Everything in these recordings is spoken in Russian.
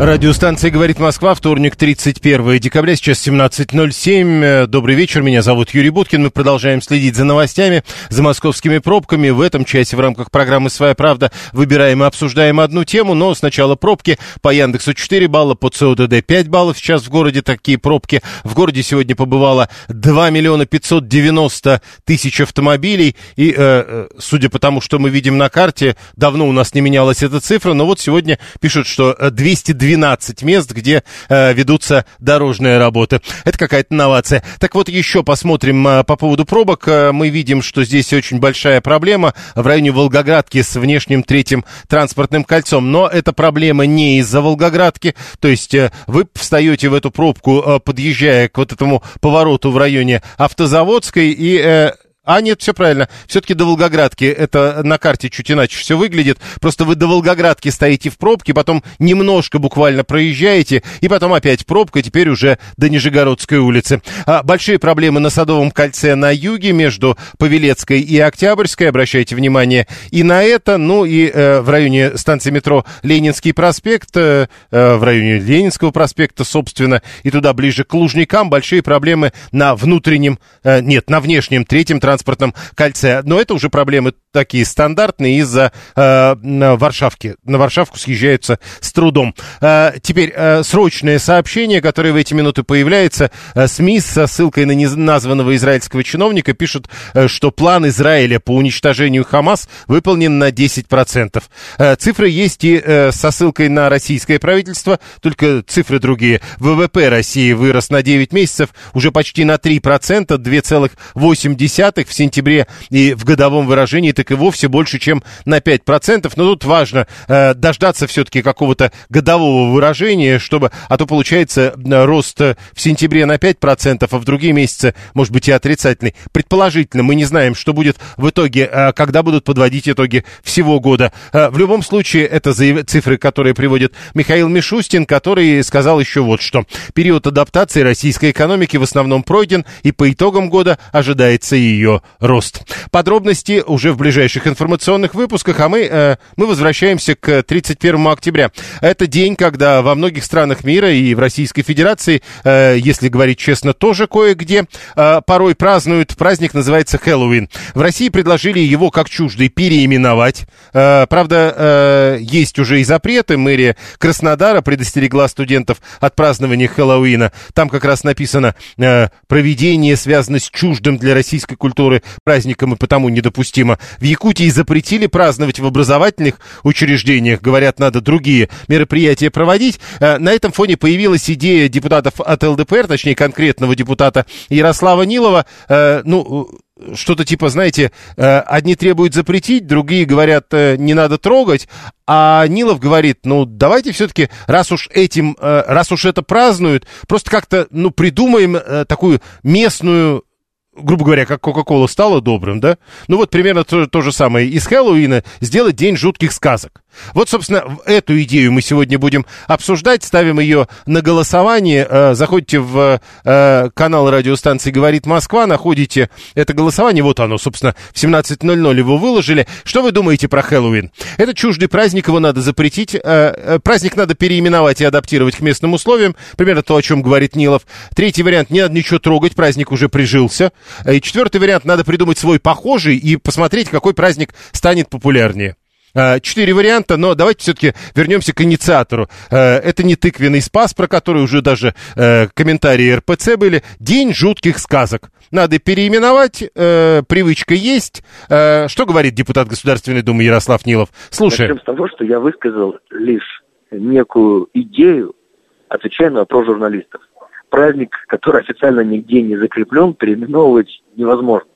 Радиостанция «Говорит Москва», вторник, 31 декабря, сейчас 17.07. Добрый вечер, меня зовут Юрий Буткин. Мы продолжаем следить за новостями, за московскими пробками. В этом часе в рамках программы «Своя правда» выбираем и обсуждаем одну тему, но сначала пробки. По Яндексу 4 балла, по ЦОДД 5 баллов. Сейчас в городе такие пробки. В городе сегодня побывало 2 миллиона 590 тысяч автомобилей. И, э, э, судя по тому, что мы видим на карте, давно у нас не менялась эта цифра, но вот сегодня пишут, что э, 202 12 мест, где э, ведутся дорожные работы. Это какая-то новация. Так вот, еще посмотрим э, по поводу пробок. Э, мы видим, что здесь очень большая проблема в районе Волгоградки с внешним третьим транспортным кольцом. Но эта проблема не из-за Волгоградки. То есть э, вы встаете в эту пробку, э, подъезжая к вот этому повороту в районе Автозаводской и... Э, а, нет, все правильно. Все-таки до Волгоградки это на карте чуть иначе все выглядит. Просто вы до Волгоградки стоите в пробке, потом немножко буквально проезжаете, и потом опять пробка, теперь уже до Нижегородской улицы. А, большие проблемы на Садовом кольце на юге между Павелецкой и Октябрьской. Обращайте внимание и на это. Ну и э, в районе станции метро Ленинский проспект, э, э, в районе Ленинского проспекта, собственно, и туда ближе к Лужникам большие проблемы на внутреннем, э, нет, на внешнем третьем транспортном кольце. Но это уже проблемы такие стандартные из-за э, Варшавки. На Варшавку съезжаются с трудом. Э, теперь э, срочное сообщение, которое в эти минуты появляется. Э, СМИ со ссылкой на неназванного израильского чиновника пишут, э, что план Израиля по уничтожению Хамас выполнен на 10%. Э, цифры есть и э, со ссылкой на российское правительство, только цифры другие. ВВП России вырос на 9 месяцев уже почти на 3%, 2,8 в сентябре и в годовом выражении так и вовсе больше, чем на 5%. Но тут важно э, дождаться все-таки какого-то годового выражения, чтобы, а то получается э, рост э, в сентябре на 5%, а в другие месяцы может быть и отрицательный. Предположительно, мы не знаем, что будет в итоге, э, когда будут подводить итоги всего года. Э, в любом случае, это заяв... цифры, которые приводит Михаил Мишустин, который сказал еще вот что. Период адаптации российской экономики в основном пройден, и по итогам года ожидается ее рост. Подробности уже в ближайших информационных выпусках, а мы, э, мы возвращаемся к 31 октября. Это день, когда во многих странах мира и в Российской Федерации, э, если говорить честно, тоже кое-где э, порой празднуют. Праздник называется Хэллоуин. В России предложили его как чуждый переименовать. Э, правда, э, есть уже и запреты. Мэрия Краснодара предостерегла студентов от празднования Хэллоуина. Там как раз написано э, «Проведение связано с чуждым для российской культуры праздником и потому недопустимо». В Якутии запретили праздновать в образовательных учреждениях. Говорят, надо другие мероприятия проводить. Э, На этом фоне появилась идея депутатов от ЛДПР, точнее конкретного депутата Ярослава Нилова, э, ну, что-то типа, знаете, э, одни требуют запретить, другие говорят, не надо трогать, а Нилов говорит, ну, давайте все-таки, раз уж этим, раз уж это празднуют, просто как-то, ну, придумаем такую местную грубо говоря, как Кока-Кола стала добрым, да? Ну вот примерно то, то же самое. Из Хэллоуина сделать день жутких сказок. Вот, собственно, эту идею мы сегодня будем обсуждать, ставим ее на голосование. Э, Заходите в э, канал радиостанции «Говорит Москва», находите это голосование, вот оно, собственно, в 17.00 его выложили. Что вы думаете про Хэллоуин? Это чуждый праздник, его надо запретить. Э, Праздник надо переименовать и адаптировать к местным условиям. Примерно то, о чем говорит Нилов. Третий вариант, не надо ничего трогать, праздник уже прижился. Э, И четвертый вариант, надо придумать свой похожий и посмотреть, какой праздник станет популярнее. Э, Четыре варианта, но давайте все-таки вернемся к инициатору. Э, Это не тыквенный спас, про который уже даже комментарии РПЦ были. День жутких сказок. Надо переименовать, привычка есть. Что говорит депутат Государственной Думы Ярослав Нилов? Слушаем. Начнем с того, что я высказал лишь некую идею, отвечая на вопрос журналистов. Праздник, который официально нигде не закреплен, переименовывать невозможно.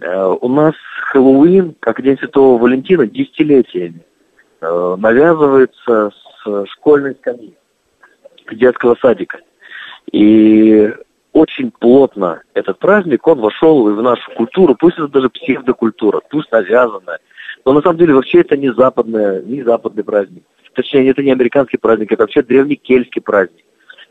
Э, у нас Хэллоуин, как День Святого Валентина, десятилетиями э, навязывается с школьной скамьи, детского садика. И очень плотно этот праздник, он вошел и в нашу культуру, пусть это даже псевдокультура, пусть навязанная. Но на самом деле вообще это не западная, не западный праздник. Точнее, это не американский праздник, это вообще древний кельтский праздник.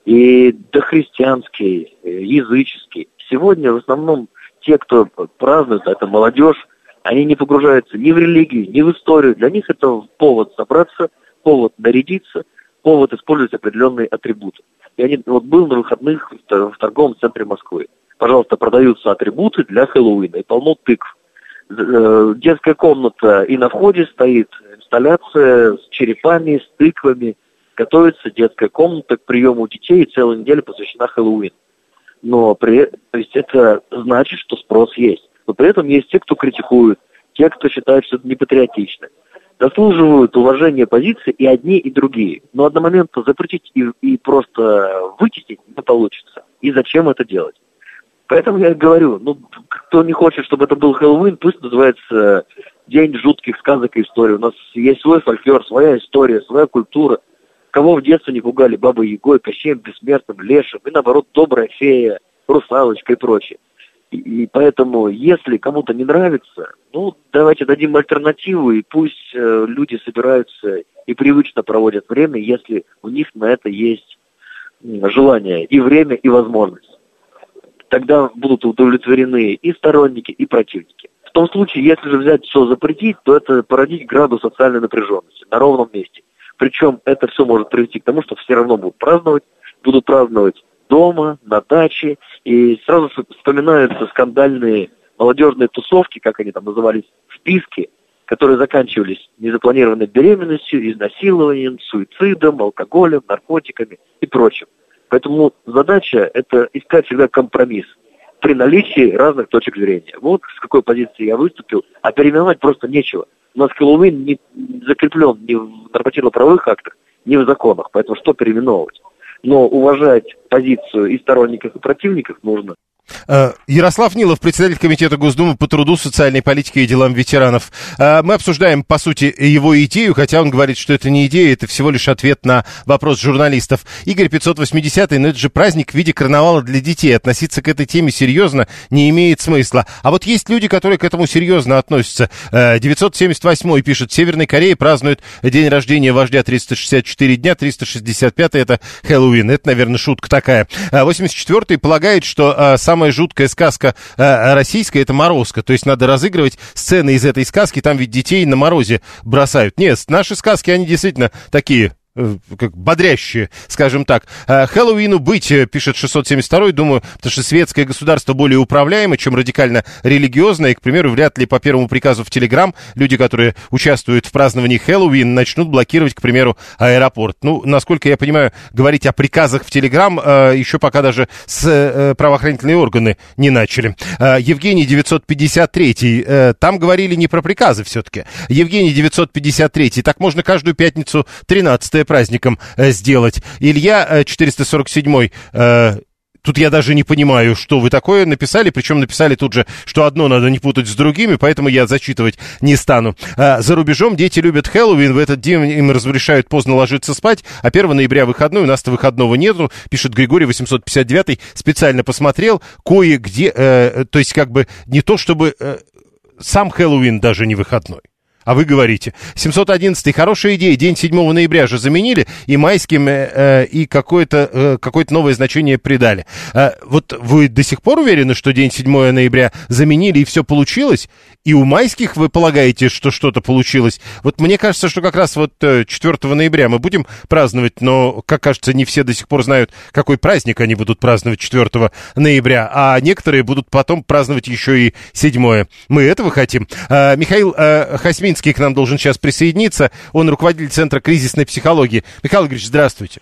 И дохристианский, э, языческий. Сегодня в основном те, кто празднует, это молодежь, они не погружаются ни в религию, ни в историю. Для них это повод собраться, повод нарядиться, повод использовать определенные атрибуты. Я не, вот был на выходных в, в торговом центре Москвы. Пожалуйста, продаются атрибуты для Хэллоуина и полно тыкв. Э, детская комната и на входе стоит инсталляция с черепами, с тыквами. Готовится детская комната к приему детей и целая неделя посвящена Хэллоуину. Но при, то есть это значит, что спрос есть. Но при этом есть те, кто критикует, те, кто считает, что это непатриотично заслуживают уважения позиции и одни, и другие. Но одномоментно запретить и, и просто вычистить не получится. И зачем это делать? Поэтому я говорю, ну, кто не хочет, чтобы это был Хэллоуин, пусть называется День жутких сказок и историй. У нас есть свой фольклор, своя история, своя культура. Кого в детстве не пугали Бабой Егой, Кощеем Бессмертным, Лешим, и наоборот, добрая фея, русалочка и прочее. И, поэтому, если кому-то не нравится, ну, давайте дадим альтернативу, и пусть э, люди собираются и привычно проводят время, если у них на это есть желание, и время, и возможность. Тогда будут удовлетворены и сторонники, и противники. В том случае, если же взять все запретить, то это породить градус социальной напряженности на ровном месте. Причем это все может привести к тому, что все равно будут праздновать, будут праздновать дома, на даче, и сразу вспоминаются скандальные молодежные тусовки, как они там назывались, списки, которые заканчивались незапланированной беременностью, изнасилованием, суицидом, алкоголем, наркотиками и прочим. Поэтому задача – это искать всегда компромисс при наличии разных точек зрения. Вот с какой позиции я выступил, а переименовать просто нечего. У нас Хэллоуин не закреплен ни в нормативно-правовых актах, ни в законах, поэтому что переименовывать? но уважать позицию и сторонников, и противников нужно. Э, Ярослав Нилов, председатель Комитета Госдумы по труду, социальной политике и делам ветеранов. Э, мы обсуждаем, по сути, его идею, хотя он говорит, что это не идея, это всего лишь ответ на вопрос журналистов. Игорь 580, но это же праздник в виде карнавала для детей. Относиться к этой теме серьезно не имеет смысла. А вот есть люди, которые к этому серьезно относятся. 978 э, пишет, в Северной Корее празднуют день рождения вождя 364 дня, 365 это Хэллоуин. Это, наверное, шутка такая. 84 полагает, что сам самая жуткая сказка э, российская это Морозко. То есть надо разыгрывать сцены из этой сказки. Там ведь детей на морозе бросают. Нет, наши сказки, они действительно такие как бодрящие, скажем так. «Э, Хэллоуину быть, э, пишет 672 думаю, потому что светское государство более управляемо, чем радикально религиозное. И, к примеру, вряд ли по первому приказу в Телеграм люди, которые участвуют в праздновании Хэллоуин, начнут блокировать, к примеру, аэропорт. Ну, насколько я понимаю, говорить о приказах в Телеграм еще пока даже с правоохранительные органы не начали. Евгений 953, там говорили не про приказы все-таки. Евгений 953, так можно каждую пятницу 13 праздником э, сделать. Илья 447 э, Тут я даже не понимаю, что вы такое написали, причем написали тут же, что одно надо не путать с другими, поэтому я зачитывать не стану. За рубежом дети любят Хэллоуин, в этот день им разрешают поздно ложиться спать, а 1 ноября выходной, у нас-то выходного нету, пишет Григорий 859, специально посмотрел, кое-где, э, то есть как бы не то чтобы... Э, сам Хэллоуин даже не выходной. А вы говорите, 711 хорошая идея, день 7 ноября же заменили, и майским, э, э, и какое-то э, какое новое значение придали. Э, вот вы до сих пор уверены, что день 7 ноября заменили, и все получилось? И у майских вы полагаете, что что-то получилось? Вот мне кажется, что как раз вот 4 э, ноября мы будем праздновать, но, как кажется, не все до сих пор знают, какой праздник они будут праздновать 4 ноября, а некоторые будут потом праздновать еще и 7. Мы этого хотим. Э, Михаил э, Хасмин Минский к нам должен сейчас присоединиться. Он руководитель Центра кризисной психологии. Михаил Игоревич, здравствуйте.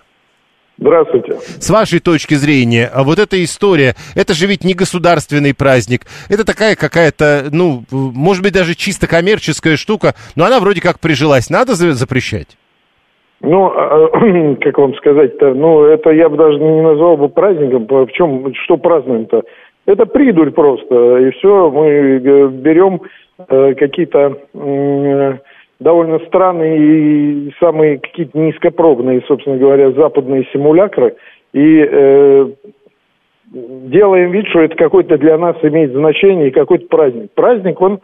Здравствуйте. С вашей точки зрения, а вот эта история, это же ведь не государственный праздник, это такая какая-то, ну, может быть, даже чисто коммерческая штука, но она вроде как прижилась. Надо запрещать? Ну, а, а, как вам сказать-то, ну, это я бы даже не назвал бы праздником. В чем, что празднуем-то? Это придурь просто. И все, мы э, берем э, какие-то довольно странные и самые какие-то низкопробные, собственно говоря, западные симулякры и э, делаем вид, что это какой-то для нас имеет значение и какой-то праздник. Праздник, он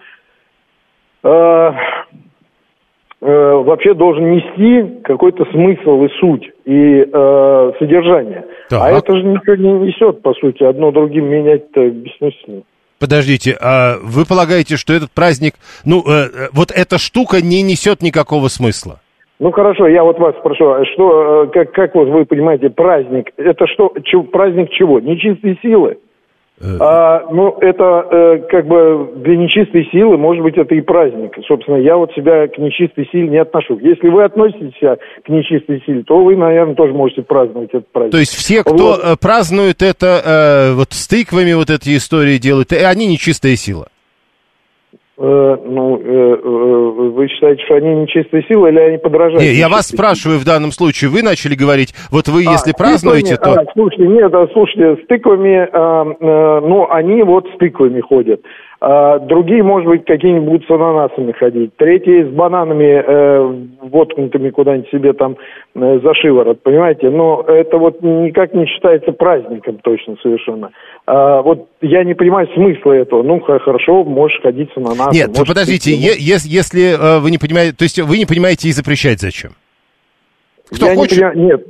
вообще должен нести какой-то смысл и суть, и э, содержание. Так. А это же ничего не несет, по сути. Одно другим менять-то бессмысленно. Подождите, а вы полагаете, что этот праздник, ну, э, э, вот эта штука не несет никакого смысла? Ну хорошо, я вот вас спрошу, а что, э, как, как вот вы понимаете, праздник, это что, чё- праздник чего? Нечистой силы? Э. А, ну, это э, как бы для нечистой силы, может быть, это и праздник. Собственно, я вот себя к нечистой силе не отношу. Если вы относитесь себя к нечистой силе, то вы, наверное, тоже можете праздновать этот праздник. То есть все, кто Вот. э, празднует это, э, вот с тыквами вот эти истории делают, они нечистая сила. Э, ну, э, э, вы считаете, что они нечистая сила или они подражают? Не, я вас спрашиваю в данном случае, вы начали говорить, вот вы А, если празднуете, тыквами, то... а, слушайте, нет, а, слушайте, с тыквами, а, а, ну, они вот с тыквами ходят. А, другие, может быть, какие-нибудь будут с ананасами ходить. Третьи с бананами э, воткнутыми куда-нибудь себе там э, за шиворот, понимаете? Но это вот никак не считается праздником точно совершенно. А, вот я не понимаю смысла этого. Ну, хорошо, можешь ходить с ананасом. Нет, можешь подождите, е- ес- если э, вы не понимаете, то есть вы не понимаете и запрещать зачем? Кто я хочет- Не понимаю, нет.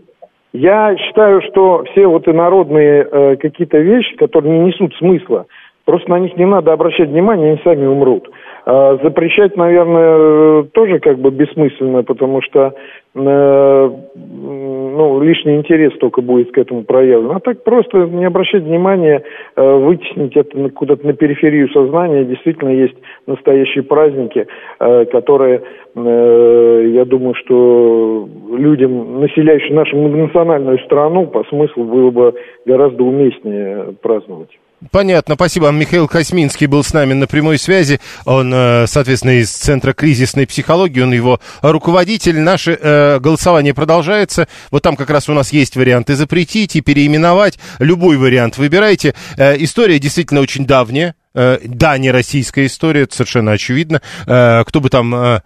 Я считаю, что все вот инородные э, какие-то вещи, которые не несут смысла, просто на них не надо обращать внимание, они сами умрут. А запрещать, наверное, тоже как бы бессмысленно, потому что э, ну, лишний интерес только будет к этому проявлен. А так просто не обращать внимания, э, вытеснить это куда-то на периферию сознания. Действительно есть настоящие праздники, э, которые, я думаю, что людям, населяющим нашу многонациональную страну, по смыслу было бы гораздо уместнее праздновать. Понятно, спасибо. Михаил Косминский был с нами на прямой связи. Он, э, соответственно, из Центра кризисной психологии, он его руководитель. Наше э, голосование продолжается. Вот там как раз у нас есть варианты запретить и переименовать. Любой вариант выбирайте. Э, история действительно очень давняя. Э, Да, не российская история, это совершенно очевидно. Э, Кто бы там... э,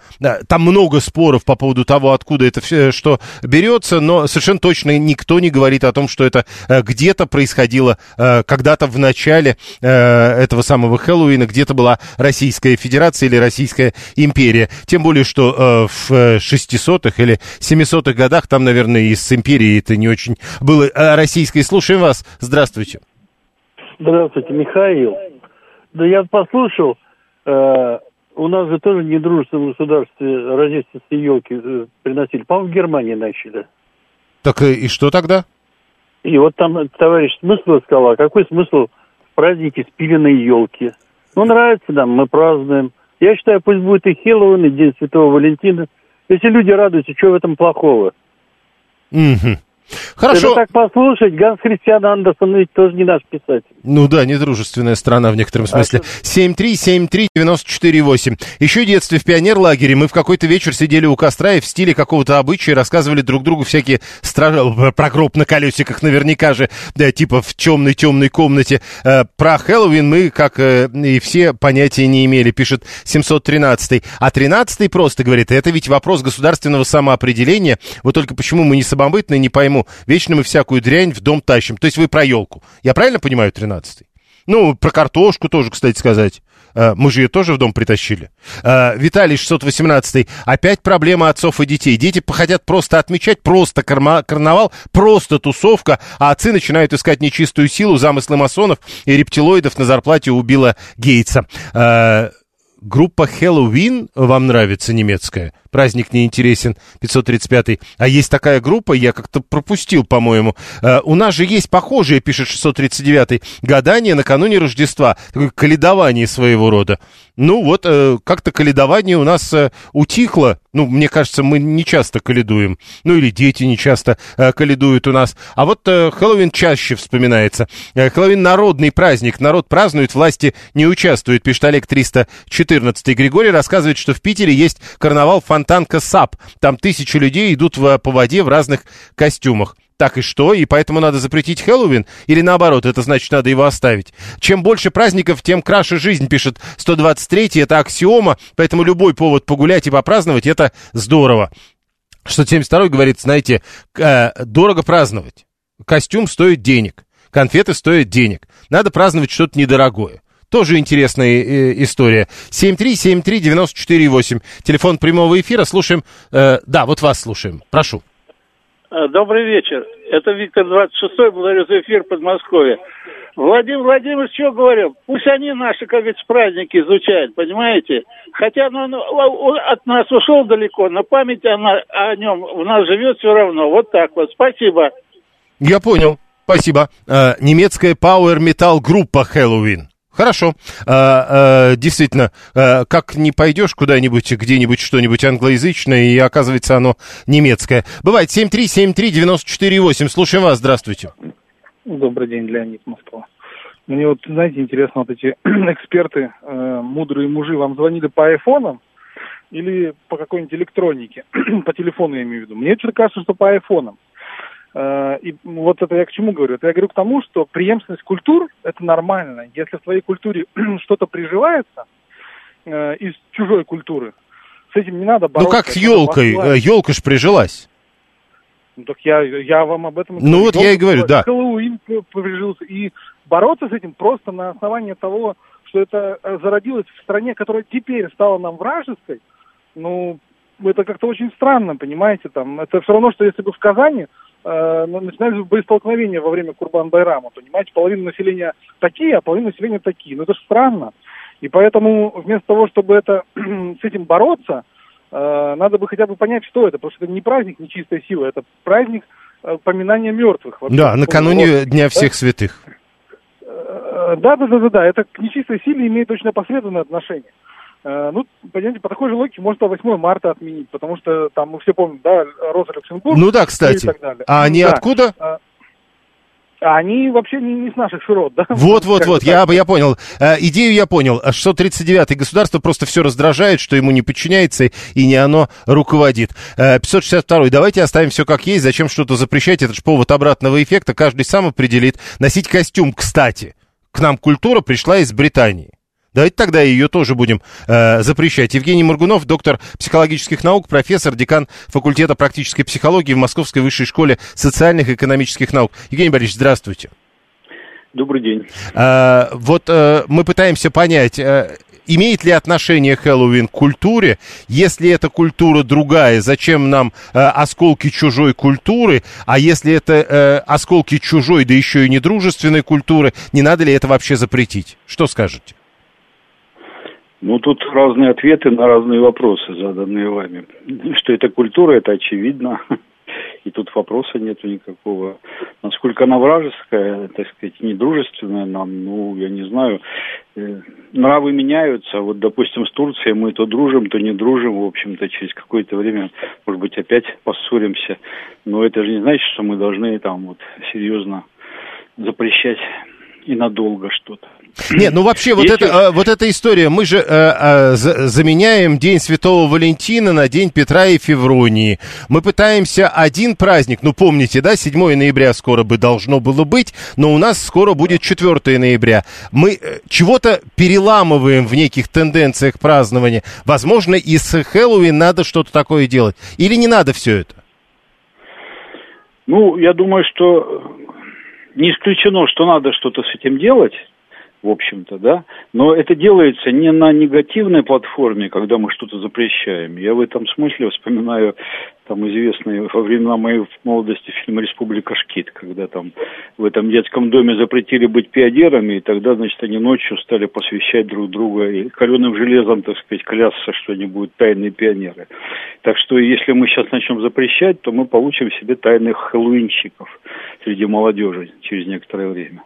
Там много споров по поводу того, откуда это все, что берется, но совершенно точно никто не говорит о том, что это где-то происходило когда-то в начале этого самого Хэллоуина, где-то была Российская Федерация или Российская империя. Тем более, что в 600-х или 700-х годах там, наверное, и с империей это не очень было российской. Слушаем вас. Здравствуйте. Здравствуйте, Михаил. Да я послушал, э, у нас же тоже в недружественном государстве рождественские елки э, приносили. По-моему, в Германии начали. Так э, и что тогда? И вот там товарищ смысл сказал, а какой смысл в празднике спиленной елки? Ну, нравится нам, мы празднуем. Я считаю, пусть будет и Хэллоуин, и День Святого Валентина. Если люди радуются, что в этом плохого? Мгм. Хорошо. Это так послушать, Ганс Христиан Андерсон ведь тоже не наш писатель. Ну да, недружественная страна в некотором смысле. 7373948. Еще в детстве в пионерлагере мы в какой-то вечер сидели у костра и в стиле какого-то обычая рассказывали друг другу всякие стра... про гроб на колесиках наверняка же, да, типа в темной-темной комнате. Э, Про Хэллоуин мы, как э, и все, понятия не имели, пишет 713 А 13 просто говорит, это ведь вопрос государственного самоопределения. Вот только почему мы не самобытные, не пойму. Вечно мы всякую дрянь в дом тащим. То есть вы про елку. Я правильно понимаю 13 Ну, про картошку тоже, кстати сказать. Э, Мы же ее тоже в дом притащили. Э, Виталий 618. Опять проблема отцов и детей. Дети хотят просто отмечать, просто карма- карнавал, просто тусовка, а отцы начинают искать нечистую силу, замыслы масонов и рептилоидов на зарплате у Билла Гейтса. Группа Хэллоуин вам нравится немецкая? Праздник не интересен, 535 А есть такая группа, я как-то пропустил, по-моему. Э, у нас же есть похожие, пишет 639 гадание накануне Рождества. Такое колядование своего рода. Ну вот, э, как-то колядование у нас э, утихло. Ну, мне кажется, мы не часто колядуем. Ну, или дети не часто э, колядуют у нас. А вот э, Хэллоуин чаще вспоминается. Э, Хэллоуин народный праздник. Народ празднует, власти не участвуют, пишет Олег 314. Григорий рассказывает, что в Питере есть карнавал Фонтанка SUP. Там тысячи людей идут в- по воде в разных костюмах. Так и что? И поэтому надо запретить Хэллоуин? Или наоборот, это значит, надо его оставить? Чем больше праздников, тем краше жизнь, пишет 123 это аксиома, поэтому любой повод погулять и попраздновать, это здорово. 672 говорит, знаете, э, дорого праздновать. Костюм стоит денег, конфеты стоят денег. Надо праздновать что-то недорогое. Тоже интересная э, история. 7373948. Телефон прямого эфира. Слушаем. Э, да, вот вас слушаем. Прошу. Э, добрый вечер. Это Виктор 26-й. Благодарю за эфир Подмосковье. Владимир Владимирович что говорил? Пусть они наши, как говорится, праздники изучают, понимаете? Хотя ну, ну, он от нас ушел далеко, но память о, о нем в нас живет все равно. Вот так вот. Спасибо. Я понял. Спасибо. Э, немецкая Power Metal группа Хэллоуин. Хорошо. А, а, действительно, а, как не пойдешь куда-нибудь, где-нибудь что-нибудь англоязычное, и оказывается оно немецкое. Бывает 7373948. Слушаем вас. Здравствуйте. Добрый день, Леонид Москва. Мне вот, знаете, интересно, вот эти эксперты, э, мудрые мужи, вам звонили по айфонам или по какой-нибудь электронике? по телефону я имею в виду. Мне что-то кажется, что по айфонам. Э, и вот это я к чему говорю? Это я говорю к тому, что преемственность культур – это нормально. Если в твоей культуре что-то приживается э, из чужой культуры, с этим не надо бороться. Ну как с елкой? Елка ж прижилась. Ну, так я, я вам об этом Ну вот я и говорю, да. Хэллоуин прижился. И бороться с этим просто на основании того, что это э, зародилось в стране, которая теперь стала нам вражеской, ну, это как-то очень странно, понимаете, там, это все равно, что если бы в Казани начинались боестолкновения во время Курбан-Байрама, понимаете, половина населения такие, а половина населения такие, ну это же странно. И поэтому вместо того, чтобы это, с этим бороться, Э, надо бы хотя бы понять, что это, потому что это не праздник нечистой силы, это праздник э, поминания мертвых. Вообще, да, накануне Дня всех да? святых. Э, да, да, да, да, да, это к нечистой силе имеет точно опосредованное отношение. Ну, понимаете, по такой же логике можно 8 марта отменить, потому что там мы все помним, да, Роза Люксембург. Ну да, кстати. А они да. откуда? А они вообще не, не с наших широт, да? Вот, вот, вот, я, я понял. Э, идею я понял. 639-й государство просто все раздражает, что ему не подчиняется и не оно руководит. Э, 562-й, давайте оставим все как есть, зачем что-то запрещать, это же повод обратного эффекта, каждый сам определит. Носить костюм, кстати, к нам культура пришла из Британии. Давайте тогда ее тоже будем э, запрещать. Евгений Моргунов, доктор психологических наук, профессор, декан факультета практической психологии в Московской высшей школе социальных и экономических наук. Евгений Борисович, здравствуйте. Добрый день. Э, вот э, мы пытаемся понять, э, имеет ли отношение Хэллоуин к культуре? Если эта культура другая, зачем нам э, осколки чужой культуры? А если это э, осколки чужой, да еще и недружественной культуры, не надо ли это вообще запретить? Что скажете? Ну, тут разные ответы на разные вопросы, заданные вами. Что это культура, это очевидно. И тут вопроса нету никакого. Насколько она вражеская, так сказать, недружественная нам, ну, я не знаю. Э, нравы меняются. Вот, допустим, с Турцией мы то дружим, то не дружим. В общем-то, через какое-то время, может быть, опять поссоримся. Но это же не значит, что мы должны там вот серьезно запрещать и надолго что-то. Нет, ну вообще вот, Если... это, э, вот эта история, мы же э, э, заменяем День Святого Валентина на День Петра и Февронии. Мы пытаемся один праздник, ну помните, да, 7 ноября скоро бы должно было быть, но у нас скоро будет 4 ноября. Мы э, чего-то переламываем в неких тенденциях празднования. Возможно, и с Хэллоуин надо что-то такое делать. Или не надо все это? Ну, я думаю, что не исключено, что надо что-то с этим делать в общем-то, да. Но это делается не на негативной платформе, когда мы что-то запрещаем. Я в этом смысле вспоминаю там известный во времена моей молодости фильм «Республика Шкит», когда там в этом детском доме запретили быть пионерами, и тогда, значит, они ночью стали посвящать друг друга и каленым железом, так сказать, клясться, что они будут тайные пионеры. Так что если мы сейчас начнем запрещать, то мы получим себе тайных хэллоуинщиков среди молодежи через некоторое время.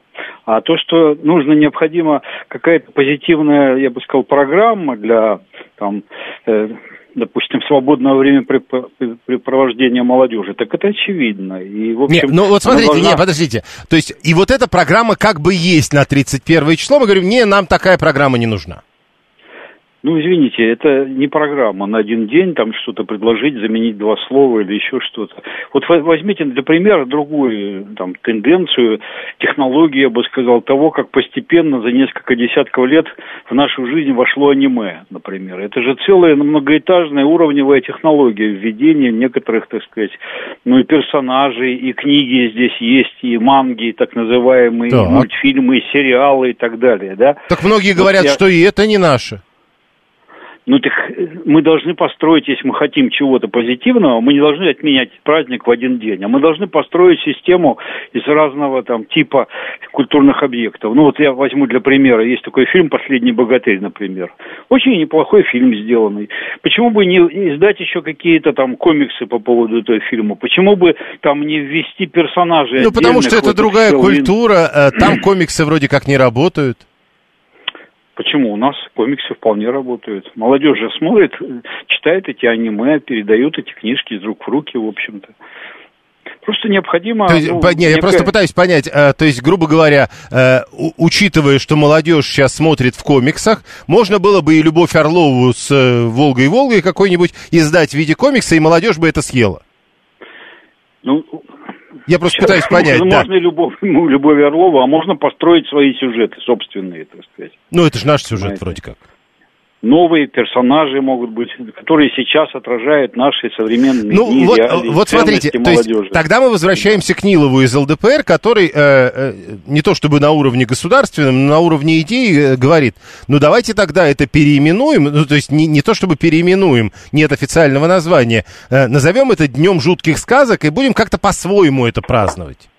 А то, что нужно, необходимо какая-то позитивная, я бы сказал, программа для там, э, допустим, свободного времяпрепровождения молодежи, так это очевидно. И, в общем, нет, ну вот смотрите, должна... нет, подождите. То есть, и вот эта программа как бы есть на 31 число, мы говорим, не, нам такая программа не нужна. Ну, извините, это не программа на один день, там что-то предложить, заменить два слова или еще что-то. Вот возьмите для примера другую там, тенденцию, технологию, я бы сказал, того, как постепенно за несколько десятков лет в нашу жизнь вошло аниме, например. Это же целая многоэтажная уровневая технология введения некоторых, так сказать, ну и персонажей, и книги здесь есть, и манги, и так называемые, так. и мультфильмы, и сериалы и так далее, да? Так многие вот говорят, я... что и это не наше. Ну так э, мы должны построить, если мы хотим чего-то позитивного, мы не должны отменять праздник в один день, а мы должны построить систему из разного там типа культурных объектов. Ну вот я возьму для примера, есть такой фильм «Последний богатырь», например. Очень неплохой фильм сделанный. Почему бы не издать еще какие-то там комиксы по поводу этого фильма? Почему бы там не ввести персонажей Ну потому что это другая культура, э, там комиксы вроде как не работают. Почему? У нас комиксы вполне работают. Молодежь же смотрит, читает эти аниме, передают эти книжки из рук в руки, в общем-то. Просто необходимо... То есть, ну, не, некая... Я просто пытаюсь понять, э, то есть, грубо говоря, э, учитывая, что молодежь сейчас смотрит в комиксах, можно было бы и Любовь Орлову с э, «Волгой-Волгой» какой-нибудь издать в виде комикса, и молодежь бы это съела. Ну, я просто пытаюсь понять. Можно, да. можно любовь, ну, любовь Орлова, а можно построить свои сюжеты собственные, так сказать. Ну, это же наш сюжет Понимаете? вроде как новые персонажи могут быть, которые сейчас отражают наши современные ну, дни, вот, реалии, вот смотрите, то есть, тогда мы возвращаемся к Нилову из ЛДПР, который э, э, не то чтобы на уровне государственном, но на уровне идеи э, говорит, ну давайте тогда это переименуем, ну то есть не, не то чтобы переименуем, нет официального названия, э, назовем это Днем жутких сказок и будем как-то по-своему это праздновать.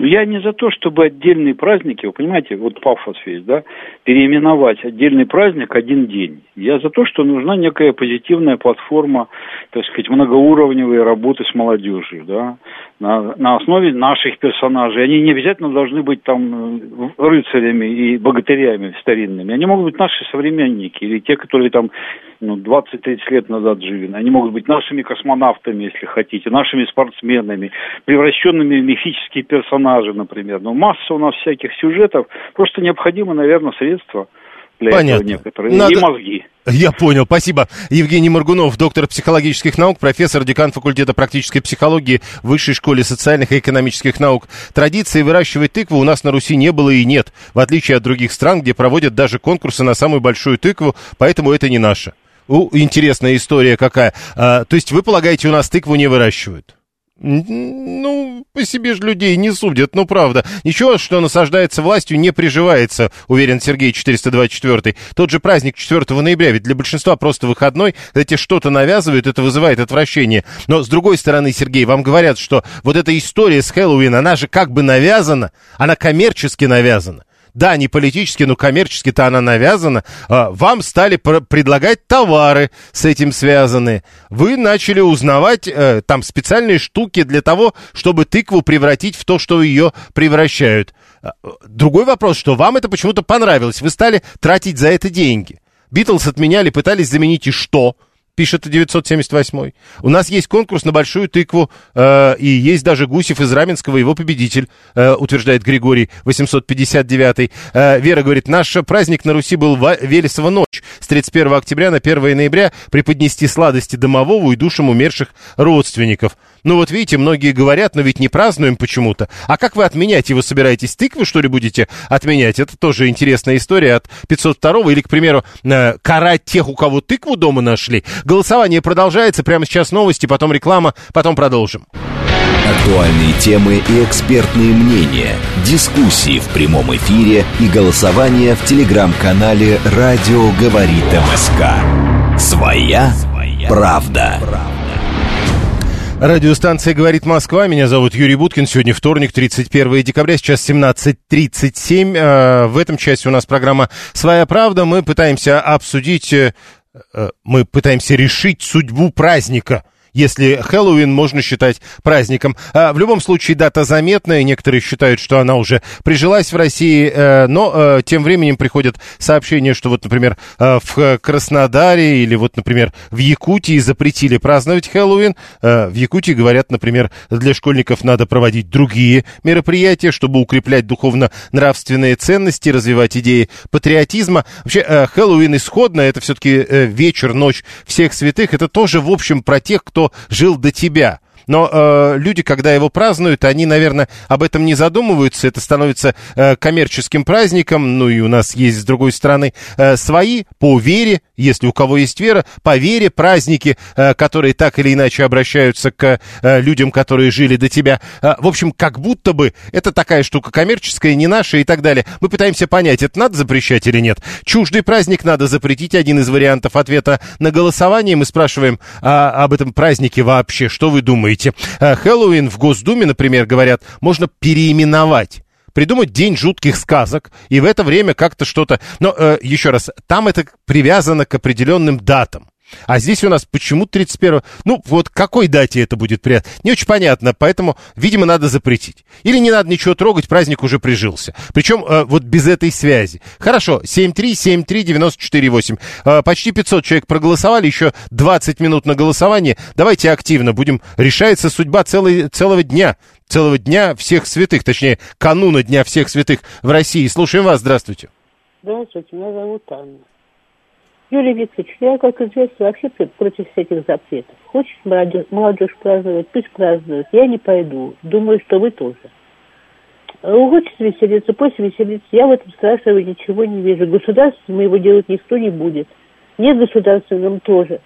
Но я не за то, чтобы отдельные праздники, вы понимаете, вот пафос весь, да, переименовать отдельный праздник один день. Я за то, что нужна некая позитивная платформа, так сказать, многоуровневой работы с молодежью, да, на, на основе наших персонажей. Они не обязательно должны быть там э, рыцарями и богатырями старинными. Они могут быть наши современники или те, которые там ну, 20-30 лет назад жили. Они могут быть нашими космонавтами, если хотите, нашими спортсменами, превращенными в мифические персонажи, например. Но масса у нас всяких сюжетов. Просто необходимо, наверное, средства для Понятно. этого некоторые. Надо... И мозги. Я понял, спасибо. Евгений Моргунов, доктор психологических наук, профессор, декан факультета практической психологии Высшей школе социальных и экономических наук. Традиции выращивать тыкву у нас на Руси не было и нет, в отличие от других стран, где проводят даже конкурсы на самую большую тыкву, поэтому это не наше. У, интересная история какая. А, то есть вы полагаете, у нас тыкву не выращивают? Ну, по себе же людей не судят, ну правда. Ничего, что насаждается властью, не приживается, уверен Сергей 424. Тот же праздник 4 ноября, ведь для большинства просто выходной, тебе что-то навязывают, это вызывает отвращение. Но с другой стороны, Сергей, вам говорят, что вот эта история с Хэллоуин, она же как бы навязана, она коммерчески навязана да, не политически, но коммерчески-то она навязана, а, вам стали предлагать товары с этим связанные. Вы начали узнавать э, там специальные штуки для того, чтобы тыкву превратить в то, что ее превращают. А, другой вопрос, что вам это почему-то понравилось. Вы стали тратить за это деньги. Битлз отменяли, пытались заменить и что? Пишет 978. У нас есть конкурс на большую тыкву, э, и есть даже Гусев из Раменского, его победитель, э, утверждает Григорий 859. Э, Вера говорит, наш праздник на Руси был Велесова ночь. С 31 октября на 1 ноября преподнести сладости домового и душам умерших родственников. Ну вот видите, многие говорят, но ведь не празднуем почему-то. А как вы отменять его собираетесь? Тыквы, что ли, будете отменять? Это тоже интересная история от 502 или, к примеру, э, карать тех, у кого тыкву дома нашли. Голосование продолжается. Прямо сейчас новости, потом реклама, потом продолжим. Актуальные темы и экспертные мнения, дискуссии в прямом эфире и голосование в телеграм-канале «Радио говорит МСК». Своя, Своя правда. правда. Радиостанция «Говорит Москва». Меня зовут Юрий Буткин. Сегодня вторник, 31 декабря, сейчас 17.37. Э, в этом части у нас программа «Своя правда». Мы пытаемся обсудить, э, э, мы пытаемся решить судьбу праздника. Если Хэллоуин можно считать праздником. А, в любом случае, дата заметная. Некоторые считают, что она уже прижилась в России, э, но э, тем временем приходят сообщения, что вот, например, э, в Краснодаре или вот, например, в Якутии запретили праздновать Хэллоуин. Э, в Якутии говорят, например, для школьников надо проводить другие мероприятия, чтобы укреплять духовно-нравственные ценности, развивать идеи патриотизма. Вообще, э, Хэллоуин исходно, это все-таки э, вечер, ночь всех святых. Это тоже, в общем, про тех, кто кто жил до тебя. Но э, люди, когда его празднуют, они, наверное, об этом не задумываются. Это становится э, коммерческим праздником. Ну и у нас есть, с другой стороны, э, свои по вере, если у кого есть вера, по вере праздники, э, которые так или иначе обращаются к э, людям, которые жили до тебя. Э, в общем, как будто бы это такая штука коммерческая, не наша и так далее. Мы пытаемся понять, это надо запрещать или нет. Чуждый праздник надо запретить. Один из вариантов ответа на голосование. Мы спрашиваем а, об этом празднике вообще. Что вы думаете? Думаете? Э, Хэллоуин в Госдуме, например, говорят, можно переименовать придумать день жутких сказок, и в это время как-то что-то... Но, э, еще раз, там это привязано к определенным датам. А здесь у нас почему 31 Ну, вот какой дате это будет приятно? Не очень понятно, поэтому, видимо, надо запретить. Или не надо ничего трогать, праздник уже прижился. Причем э, вот без этой связи. Хорошо, 7373948. Э, почти 500 человек проголосовали, еще 20 минут на голосование. Давайте активно будем. Решается судьба целый, целого дня. Целого дня всех святых, точнее, кануна Дня всех святых в России. Слушаем вас, здравствуйте. Здравствуйте, меня зовут Анна. Юрий Викторович, я, как известно, вообще против этих запретов. Хочет молодежь, молодежь праздновать, пусть празднует. Я не пойду. Думаю, что вы тоже. Хочет веселиться, пусть веселиться. Я в этом страшного ничего не вижу. Государственным его делать никто не будет. Не государственным тоже.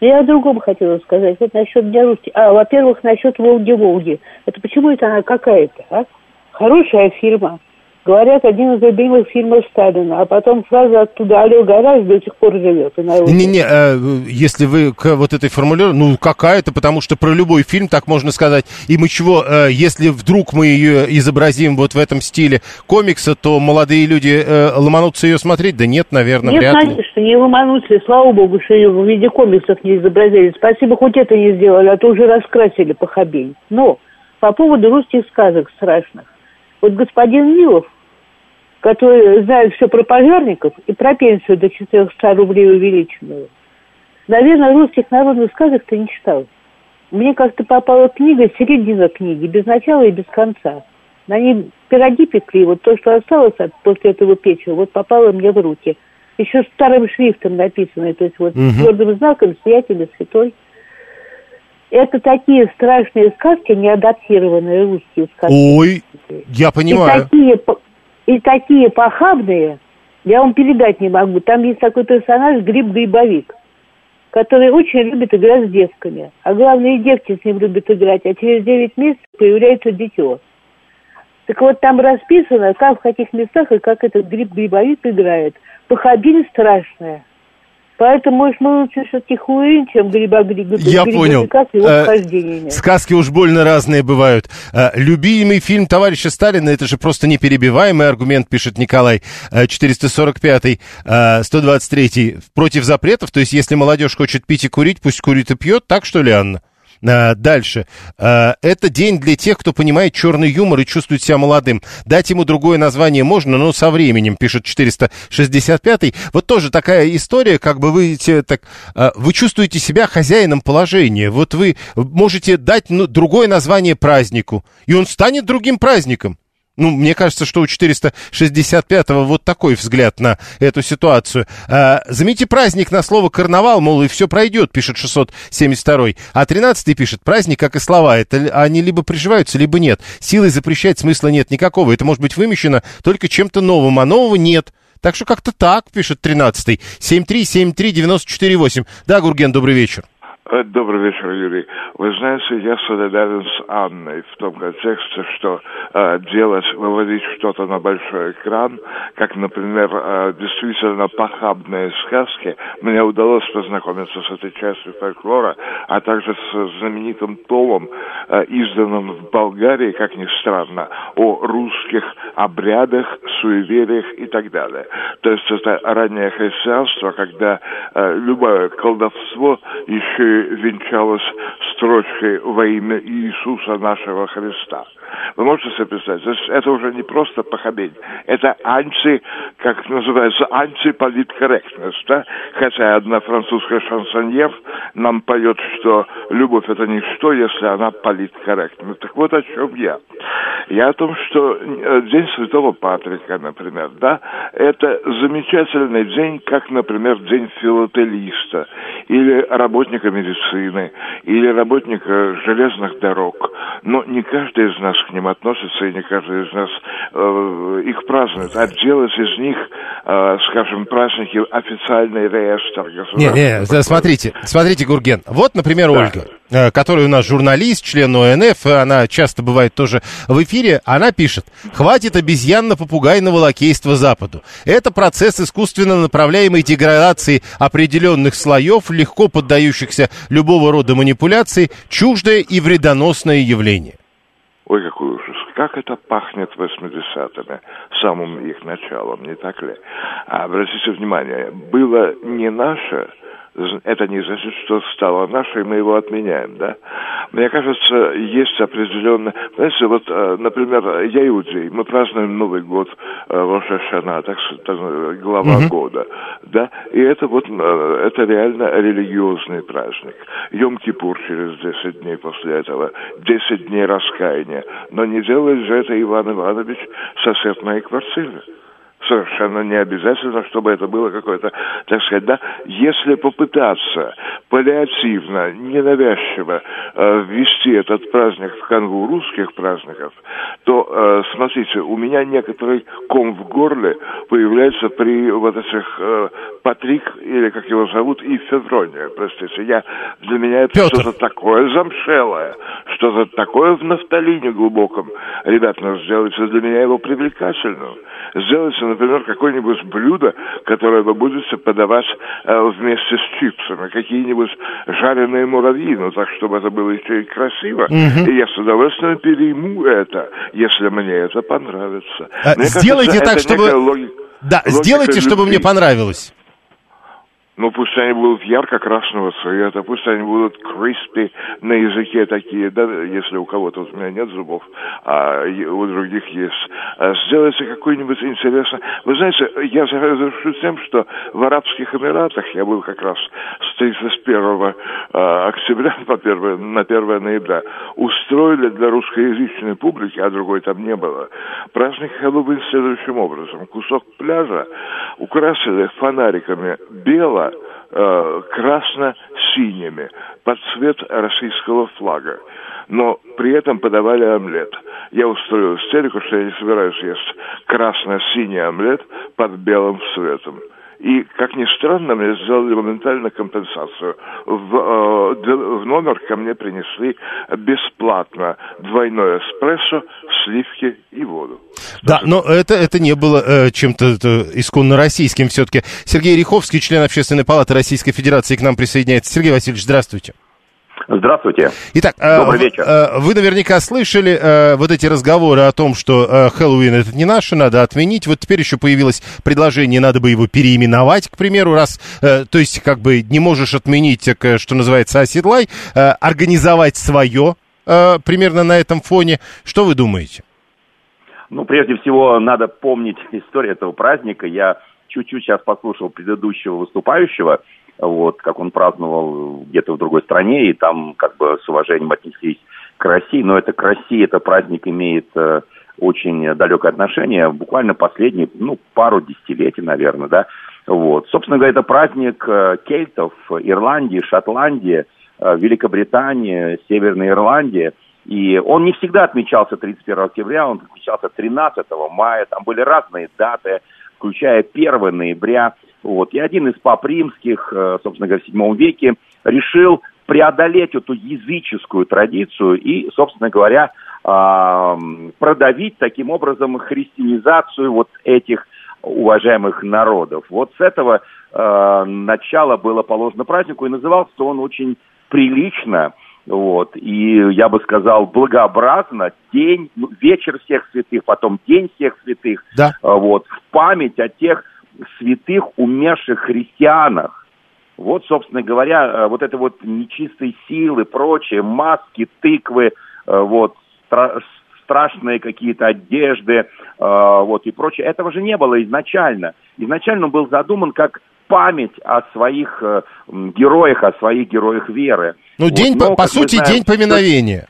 Но я о другом хотела сказать. Вот насчет Дня Руси. А, во-первых, насчет Волги-Волги. Это почему это она какая-то, а? Хорошая фирма говорят, один из любимых фильмов Сталина, а потом сразу оттуда Олег Гараж до сих пор живет. Не-не, э, если вы к вот этой формулировке, ну какая-то, потому что про любой фильм так можно сказать. И мы чего, э, если вдруг мы ее изобразим вот в этом стиле комикса, то молодые люди э, ломанутся ее смотреть? Да нет, наверное, нет, вряд ли. Нет, конечно, не ломанутся, слава богу, что ее в виде комиксов не изобразили. Спасибо, хоть это не сделали, а то уже раскрасили по хабень. Но по поводу русских сказок страшных. Вот господин Нилов который знает все про пожарников и про пенсию до 400 рублей увеличенную. Наверное, русских народных сказок ты не читал. Мне как-то попала книга, середина книги, без начала и без конца. На ней пироги пекли, вот то, что осталось после этого печива, вот попало мне в руки. Еще старым шрифтом написано, то есть вот угу. твердым знаком сиятельный, святой. Это такие страшные сказки, неадаптированные русские сказки. Ой, я понимаю. И такие и такие похабные, я вам передать не могу. Там есть такой персонаж Гриб-Грибовик, который очень любит играть с девками. А главное, девки с ним любят играть, а через 9 месяцев появляется дитё. Так вот, там расписано, как в каких местах и как этот Гриб-Грибовик играет. Похабиль страшная. Поэтому, может, мы лучше Хуин, чем гриба гриба. Я понял. Э, сказки уж больно разные бывают. Э, любимый фильм товарища Сталина, это же просто неперебиваемый аргумент, пишет Николай. Э, 445-й, э, 123-й. Против запретов, то есть если молодежь хочет пить и курить, пусть курит и пьет, так что ли, Анна? А, дальше. А, это день для тех, кто понимает черный юмор и чувствует себя молодым. Дать ему другое название можно, но со временем, пишет 465-й. Вот тоже такая история, как бы вы, так, а, вы чувствуете себя хозяином положения. Вот вы можете дать ну, другое название празднику, и он станет другим праздником. Ну, мне кажется, что у 465-го вот такой взгляд на эту ситуацию. А, заметьте праздник на слово «карнавал», мол, и все пройдет, пишет 672-й. А 13-й пишет, праздник, как и слова, это они либо приживаются, либо нет. Силой запрещать смысла нет никакого. Это может быть вымещено только чем-то новым, а нового нет. Так что как-то так, пишет 13-й. 7373948. Да, Гурген, добрый вечер. Э, добрый вечер, Юрий. Вы знаете, я солидарен с Анной в том контексте, что э, делать, выводить что-то на большой экран, как, например, э, действительно похабные сказки. Мне удалось познакомиться с этой частью фольклора, а также с знаменитым томом, э, изданным в Болгарии, как ни странно, о русских обрядах, суевериях и так далее. То есть это раннее христианство, когда э, любое колдовство еще венчалась строчкой во имя Иисуса нашего Христа. Вы можете себе представить? Это уже не просто похабень, это анти, как называется, антиполиткорректность, да? Хотя одна французская шансоньер нам поет, что любовь это ничто, если она политкорректна. Так вот о чем я. Я о том, что э, День Святого Патрика, например, да, это замечательный день, как, например, День филателиста, или работника медицины, или работника железных дорог. Но не каждый из нас к ним относится, и не каждый из нас э, их празднует. А делать из них, э, скажем, праздники официальный реестр. Не, не, смотрите, смотрите, Гурген. Вот, например, да. Ольга, э, которая у нас журналист, член ОНФ, она часто бывает тоже в эфире, она пишет, хватит обезьянно-попугайного лакейства Западу. Это процесс искусственно направляемой деградации определенных слоев, легко поддающихся любого рода манипуляции, чуждое и вредоносное явление. Ой, какой ужас. Как это пахнет 80-ми, самым их началом, не так ли? А обратите внимание, было не наше, это не значит, что стало нашей, мы его отменяем, да? Мне кажется, есть определенно... Знаете, вот, э, например, я иудей, мы празднуем Новый год, э, Роша Шана, так что глава uh-huh. года, да? И это вот, э, это реально религиозный праздник. Йом-Кипур через 10 дней после этого, 10 дней раскаяния. Но не делает же это Иван Иванович сосед моей квартиры совершенно не обязательно, чтобы это было какое-то, так сказать, да, если попытаться паллиативно, ненавязчиво э, ввести этот праздник в канву русских праздников, то, э, смотрите, у меня некоторый ком в горле появляется при вот этих э, Патрик, или как его зовут, и Феврония, простите, я, для меня это Петр. что-то такое замшелое, что-то такое в нафталине глубоком. Ребят, ну сделайте для меня его привлекательным. Сделайте, например, какое-нибудь блюдо, которое вы будете подавать э, вместе с чипсами, какие-нибудь жареные муравьи, ну так, чтобы это было еще и красиво. Угу. И я с удовольствием перейму это, если мне это понравится. А, сделайте кажется, так, чтобы... Логика, да, логика сделайте, любви. чтобы мне понравилось. Ну, пусть они будут ярко-красного цвета, пусть они будут криспи на языке такие, да, если у кого-то у меня нет зубов, а у других есть. А сделайте какой-нибудь интересный... Вы знаете, я завершу тем, что в Арабских Эмиратах, я был как раз с 31 а, октября по 1, на 1 ноября, устроили для русскоязычной публики, а другой там не было, праздник Хэллоуин следующим образом. Кусок пляжа украсили фонариками бело, э, красно-синими под цвет российского флага. Но при этом подавали омлет. Я устроил истерику, что я не собираюсь есть красно-синий омлет под белым цветом. И, как ни странно, мне сделали моментально компенсацию. В, э, в номер ко мне принесли бесплатно двойное эспрессо, сливки и воду. Да, но это, это не было э, чем-то исконно российским все-таки. Сергей Риховский, член Общественной палаты Российской Федерации, к нам присоединяется. Сергей Васильевич, здравствуйте. Здравствуйте. Итак, э, добрый вечер. Э, вы наверняка слышали э, вот эти разговоры о том, что Хэллоуин это не наше, надо отменить. Вот теперь еще появилось предложение, надо бы его переименовать, к примеру, раз, то есть как бы не можешь отменить, что называется, оседлай, организовать свое примерно на этом фоне. Что вы думаете? Ну, прежде всего, надо помнить историю этого праздника. Я чуть-чуть сейчас послушал предыдущего выступающего вот, как он праздновал где-то в другой стране, и там как бы с уважением отнеслись к России, но это к России, это праздник имеет э, очень далекое отношение, буквально последние, ну, пару десятилетий, наверное, да, вот. Собственно говоря, это праздник э, кельтов, Ирландии, Шотландии, э, Великобритании, Северной Ирландии, и он не всегда отмечался 31 октября, он отмечался 13 мая, там были разные даты, включая 1 ноября, вот. И один из пап римских, э, собственно говоря, в VII веке решил преодолеть эту языческую традицию и, собственно говоря, продавить таким образом христианизацию вот этих уважаемых народов. Вот с этого э, начала было положено празднику, и назывался он очень прилично, вот, и я бы сказал благообразно, день, ну, вечер всех святых, потом день всех святых, да. вот, в память о тех святых умерших христианах, Вот, собственно говоря, э, вот это вот нечистые силы, прочее, маски, тыквы, э, вот, стра- страшные какие-то одежды, э, вот, и прочее. Этого же не было изначально. Изначально он был задуман как память о своих героях, о своих героях веры. Ну, Вот, день, но, по, по сути, знаем, день поминовения.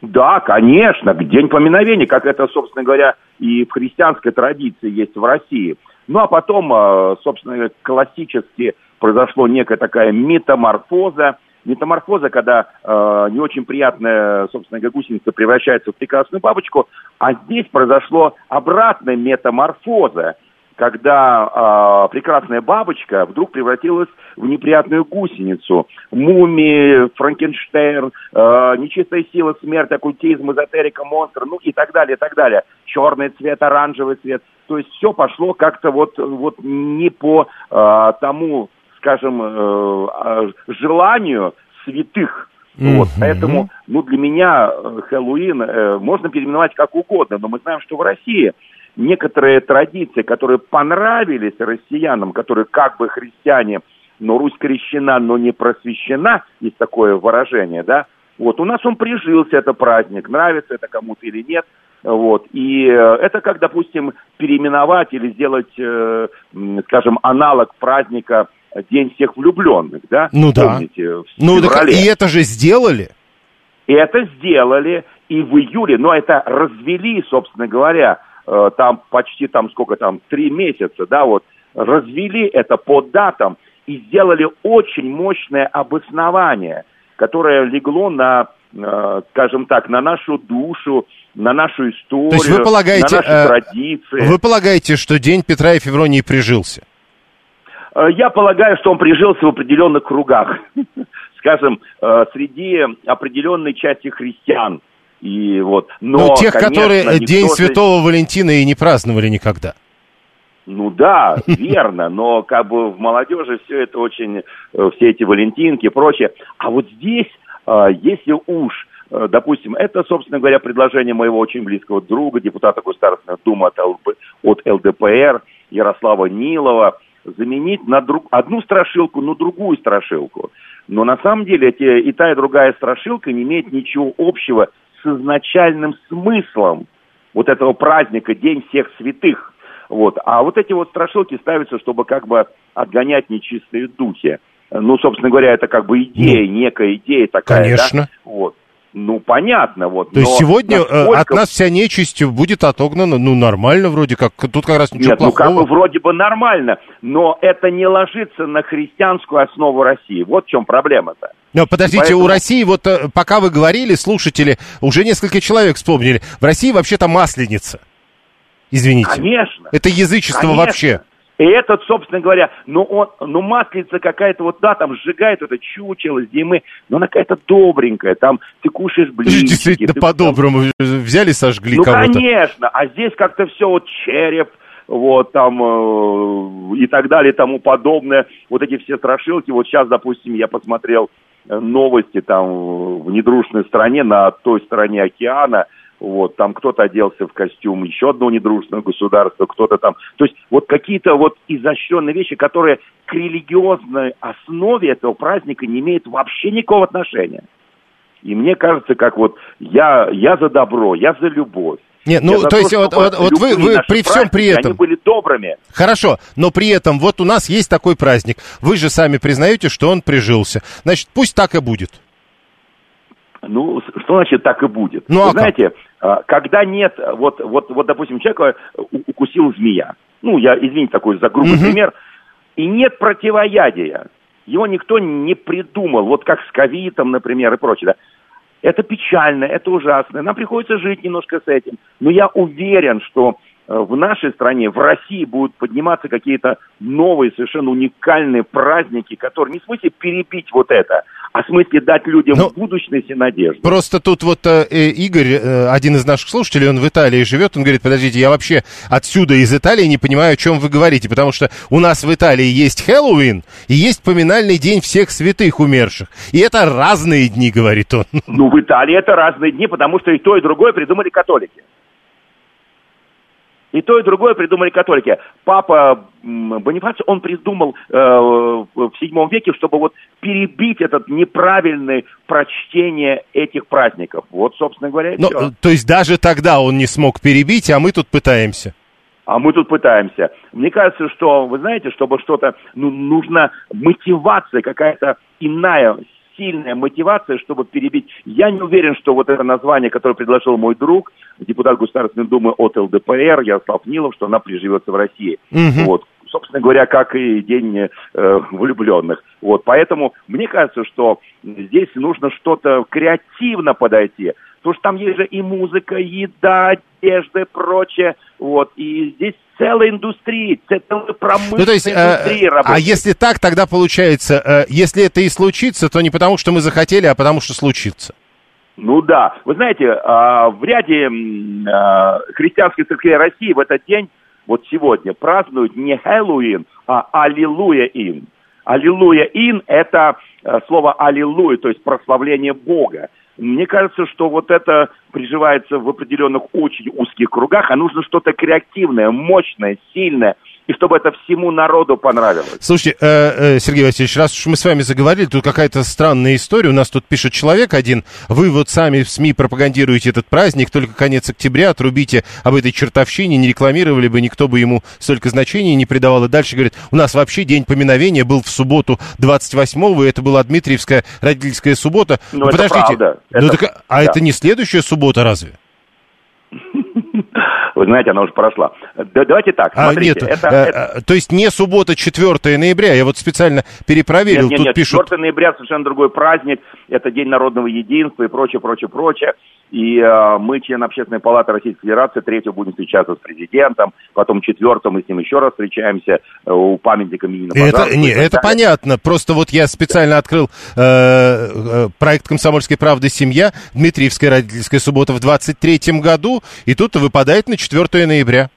да, конечно, день поминовения, как это, собственно говоря, и в христианской традиции есть в России. Ну а потом, э, собственно говоря, классически произошло некая такая метаморфоза. Метаморфоза, когда э, не очень приятная, собственно говоря, гусеница превращается в прекрасную бабочку, а здесь произошло обратная метаморфоза, когда э, прекрасная бабочка вдруг превратилась в неприятную гусеницу. Мумии, Франкенштейн, э, нечистая сила, смерть, оккультизм, эзотерика, монстр, ну и так далее, и так далее. Черный цвет, оранжевый цвет. То есть все пошло как-то вот, вот не по э, тому, скажем, э, желанию святых. Вот, Мгм. поэтому, ну, для меня э, Хэллоуин э, можно переименовать как угодно, но мы знаем, что в России некоторые традиции, которые понравились россиянам, которые как бы христиане, но Русь крещена, но не просвещена, есть такое выражение, да, вот, у нас он прижился, это праздник, нравится это кому-то или нет, вот, и э, это как, допустим, переименовать или сделать, э, скажем, аналог праздника День всех влюбленных, да? Ну да. Помните, в Ну, так феврале. и это же сделали. Это сделали и в июле, но это развели, собственно говоря, там почти там сколько там, три месяца, да, вот, развели это по датам и сделали очень мощное обоснование, которое легло на, э, скажем так, на нашу душу, на нашу историю, То есть вы полагаете, на наши э, традиции. Вы полагаете, что день Петра и Февронии прижился? Э, Я полагаю, что он прижился в определенных кругах, скажем, э, среди определенной части христиан. И вот, но, ну, тех, конечно, которые День Святого Валентина и не праздновали никогда. Ну да, верно, но как бы в молодежи все это очень, э, все эти валентинки и прочее. А вот здесь, э, если уж, э, допустим, это, собственно говоря, предложение моего очень близкого друга, депутата Государственной Думы от, ЛБ от ЛДПР Ярослава Нилова, заменить на друг, одну страшилку на другую страшилку. Но на самом деле эти, и та, и другая страшилка не имеет ничего общего с изначальным смыслом вот этого праздника День всех святых. Вот. А вот эти вот страшилки ставятся, чтобы как бы отгонять нечистые духи. Ну, собственно говоря, это как бы идея, некая идея такая. Конечно. Да? Вот. Ну, понятно, вот. То есть сегодня э, насколько- от нас вся нечисть будет отогнана, ну, нормально вроде как. Тут как раз ничего Нет, ну как плохого. бы вроде бы нормально, но это не ложится на христианскую основу России. Вот в чем проблема-то. Но подождите, Поэтому- у России, вот э, пока вы говорили, слушатели, уже несколько человек вспомнили, в России вообще-то масленица. Извините. Конечно. Это язычество Конечно. вообще. И этот, собственно говоря, ну он, ну маслица какая-то вот, да, там сжигает это чучело зимы, но она какая-то добренькая, там ты кушаешь блинчики. Действительно, ты- по-доброму взяли, сожгли Ну, кого-то. конечно, а здесь как-то все вот череп, вот там э, и так далее и тому подобное. Вот эти все страшилки. Вот сейчас, допустим, я посмотрел э, новости там в недружной стране, на той стороне океана, вот, там кто-то оделся в костюм еще одного недружного государства, кто-то там... То есть вот какие-то вот изощренные вещи, которые к религиозной основе этого праздника не имеют вообще никакого отношения. И мне кажется, как вот я, я за добро, я за любовь. Нет, ну, Я за то есть вот- вот- вот вы- вы при всем при этом- Они были добрыми. Хорошо, но при этом вот у нас есть такой праздник. Вы же сами признаете, что он прижился. Значит, пусть так и будет. Ну, что значит так и будет? Ну, Вы а как? знаете, а, когда нет, вот, вот, вот, допустим, человека у- укусил змея. Ну, я, извините, такой за грубый Мгм. пример. И нет противоядия. Его никто не придумал. Вот как с ковидом, например, и прочее. да. Это печально, это ужасно. Нам приходится жить немножко с этим. Но я уверен, что э, в нашей стране, в России будут подниматься какие-то новые, совершенно уникальные праздники, которые не в смысле перебить вот это, а в смысле дать людям Ну, будущность и надежду. Просто тут вот э, э, Игорь, э, один из наших слушателей, он в Италии живет, он говорит, подождите, я вообще отсюда из Италии не понимаю, о чем вы говорите, потому что у нас в Италии есть Хэллоуин и есть поминальный день всех святых умерших. И это разные дни, говорит он. Ну, в Италии это разные дни, потому что и то, и другое придумали католики. И то, и другое придумали католики. Папа Бонифаций, он придумал э, в седьмом веке, чтобы вот перебить этот неправильное прочтение этих праздников. Вот, собственно говоря, Но, все. То есть даже тогда он не смог перебить, а мы тут пытаемся. А мы тут пытаемся. Мне кажется, что, вы знаете, чтобы что-то, ну, нужна мотивация какая-то иная, сильная мотивация, чтобы перебить. Я не уверен, что вот это название, которое предложил мой друг, депутат Государственной Думы от ЛДПР, Ярослав Нилов, что она приживется в России. Мгм. Вот. Собственно говоря, как и День э, влюбленных. Вот. Поэтому мне кажется, что здесь нужно что-то креативно подойти. Потому что там есть же и музыка, и еда, одежда и прочее. Вот. И здесь целая индустрия, целая промышленная Ну, то есть, э, индустрия а работает. если так, тогда получается, э, если это и случится, то не потому, что мы захотели, а потому, что случится. Ну да. Вы знаете, а, в ряде а, христианских церквей России в этот день, вот сегодня, празднуют не Хэллоуин, а Аллилуйя-ин. Аллилуйя-ин – это э, слово Аллилуйя, то есть прославление Бога. Мне кажется, что вот это приживается в определенных очень узких кругах, а нужно что-то креативное, мощное, сильное, и чтобы это всему народу понравилось. Слушайте, э, э, Сергей Васильевич, раз уж мы с вами заговорили, тут какая-то странная история. У нас тут пишет человек один. Вы вот сами в СМИ пропагандируете этот праздник, только конец октября, отрубите об этой чертовщине, не рекламировали бы, никто бы ему столько значения не придавал. И дальше говорит, у нас вообще день поминовения был в субботу 28-го, и это была Дмитриевская родительская суббота. Ну, это подождите, правда. ну Это- так, а да. это не следующая суббота разве? Вы знаете, она уже прошла. Да, давайте так, А, смотрите. нет, это, э, это- э, то есть не суббота 4 ноября, я вот специально перепроверил, Нет, нет, тут нет, пишут... 4 ноября совершенно другой праздник, это День народного единства и прочее, прочее, прочее. И э, мы, член Общественной палаты Российской Федерации, третьего будем встречаться с президентом, потом четвертого мы с ним еще раз встречаемся э, у памятника Минина Это, не, это понятно. Просто вот я специально открыл э, э, проект «Комсомольской правды. Семья», Дмитриевская родительская суббота в 23-м году, и тут выпадает на 4 ноября.